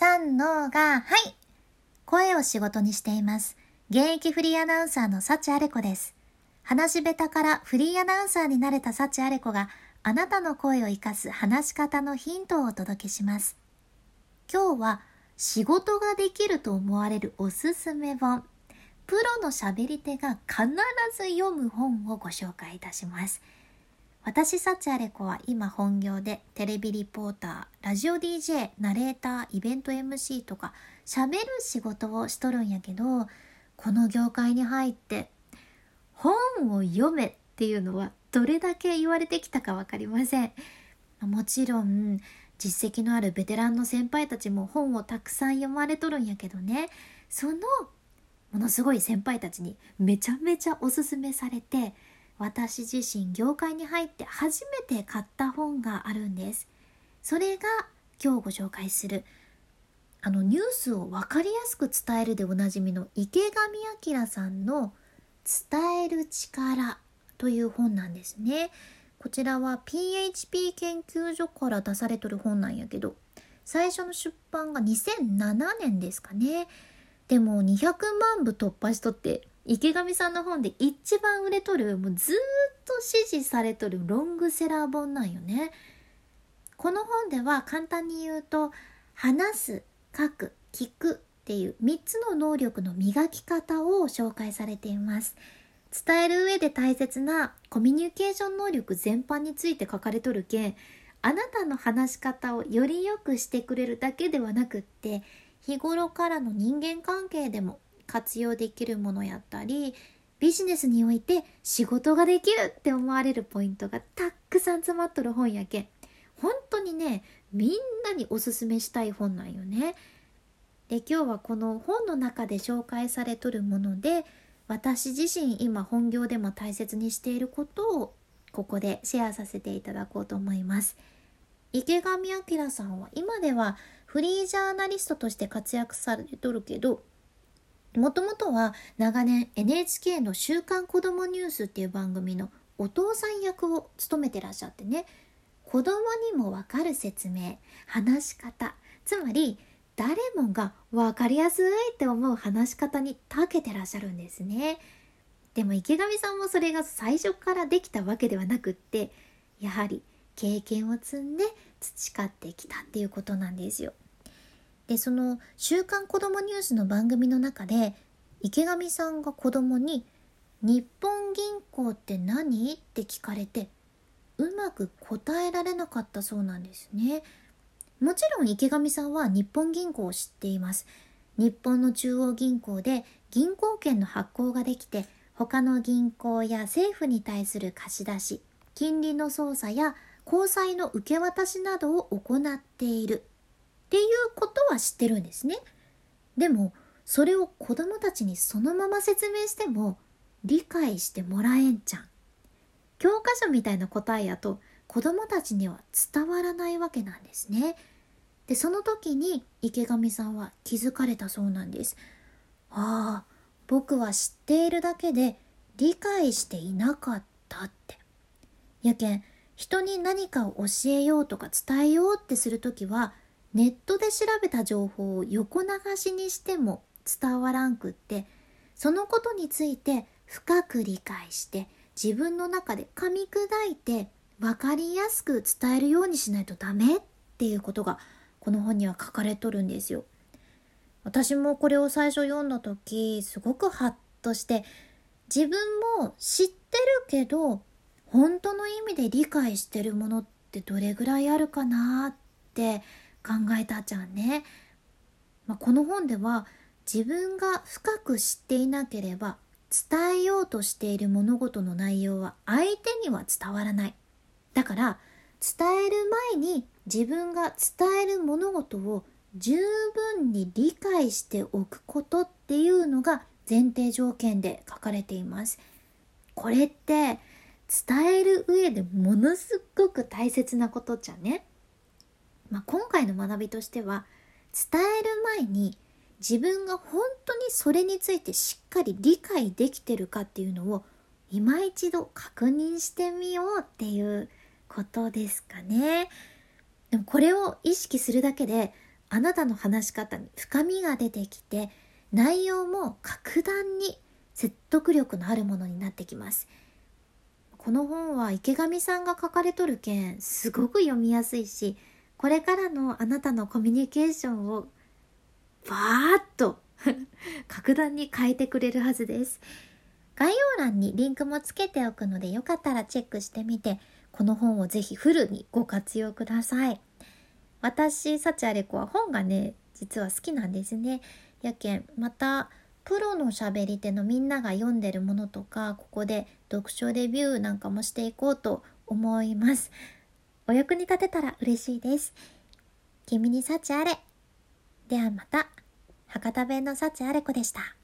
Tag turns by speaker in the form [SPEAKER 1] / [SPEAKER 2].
[SPEAKER 1] 三のが、はい。声を仕事にしています。現役フリーアナウンサーの幸あれ子です。話し下手からフリーアナウンサーになれた幸あれ子が、あなたの声を活かす話し方のヒントをお届けします。今日は、仕事ができると思われるおすすめ本。プロの喋り手が必ず読む本をご紹介いたします。私幸あれ子は今本業でテレビリポーター、ラジオ DJ、ナレーター、イベント MC とか喋る仕事をしとるんやけど、この業界に入って本を読めっていうのはどれだけ言われてきたかわかりません。もちろん実績のあるベテランの先輩たちも本をたくさん読まれとるんやけどね、そのものすごい先輩たちにめちゃめちゃおすすめされて、私自身業界に入って初めて買った本があるんです。それが今日ご紹介するあのニュースを分かりやすく伝えるでおなじみの池上彰さんの伝える力という本なんですね。こちらは PHP 研究所から出されとる本なんやけど最初の出版が2007年ですかね。でも200万部突破しとって池上さんの本で一番売れとるもうずっと支持されとるロングセラー本なんよね。この本では簡単に言うと話す、書く、聞くっていう3つの能力の磨き方を紹介されています。伝える上で大切なコミュニケーション能力全般について書かれとるけんあなたの話し方をより良くしてくれるだけではなくって日頃からの人間関係でも活用できるものやったりビジネスにおいて仕事ができるって思われるポイントがたっくさん詰まっとる本やけん本当にねみんなにおすすめしたい本なんよね。で今日はこの本の中で紹介されとるもので私自身今本業でも大切にしていることをここでシェアさせていただこうと思います。池上彰さんは今ではフリージャーナリストとして活躍されとるけどもともとは長年 NHK の週刊子供ニュースっていう番組のお父さん役を務めてらっしゃってね、子供にもわかる説明、話し方、つまり誰もがわかりやすいって思う話し方に長けてらっしゃるんですね。でも池上さんもそれが最初からできたわけではなくって、やはり経験を積んで培ってきたっていうことなんですよ。でその「週刊子どもニュース」の番組の中で池上さんが子供に「日本銀行って何?」って聞かれてうまく答えられなかったそうなんですね。もちろん池上さんは日本銀行を知っています。日本の中央銀行で銀行券の発行ができて他の銀行や政府に対する貸し出し金利の操作や交際の受け渡しなどを行っているっていうことは知ってるんですね。でもそれを子供たちにそのまま説明しても理解してもらえんじゃん。教科書みたいな答えやと子供たちには伝わらないわけなんですね。で、その時に池上さんは気づかれたそうなんです。ああ、僕は知っているだけで理解していなかったって。やけん、人に何かを教えようとか伝えようってする時はネットで調べた情報を横流しにしても伝わらんくってそのことについて深く理解して自分の中で噛み砕いて分かりやすく伝えるようにしないとダメっていうことがこの本には書かれとるんですよ。私もこれを最初読んだ時すごくハッとして自分も知ってるけど本当の意味で理解してるものってどれぐらいあるかなって考えたじゃんね。まあ、この本では自分が深く知っていなければ伝えようとしている物事の内容は相手には伝わらない。だから伝える前に自分が伝える物事を十分に理解しておくことっていうのが前提条件で書かれています。これって伝える上でものすごく大切なことじゃね。まあ、今回の学びとしては伝える前に自分が本当にそれについてしっかり理解できてるかっていうのを今一度確認してみようっていうことですかね。でもこれを意識するだけであなたの話し方に深みが出てきて内容も格段に説得力のあるものになってきますこの本は池上さんが書かれとるけんすごく読みやすいしこれからのあなたのコミュニケーションをバーッと 格段に変えてくれるはずです。概要欄にリンクもつけておくのでよかったらチェックしてみてこの本をぜひフルにご活用ください。私幸あれ子は本がね実は好きなんですね。やけんまたプロの喋り手のみんなが読んでるものとかここで読書レビューなんかもしていこうと思います。お役に立てたら嬉しいです。君に幸あれ。ではまた。博多弁の幸あれ子でした。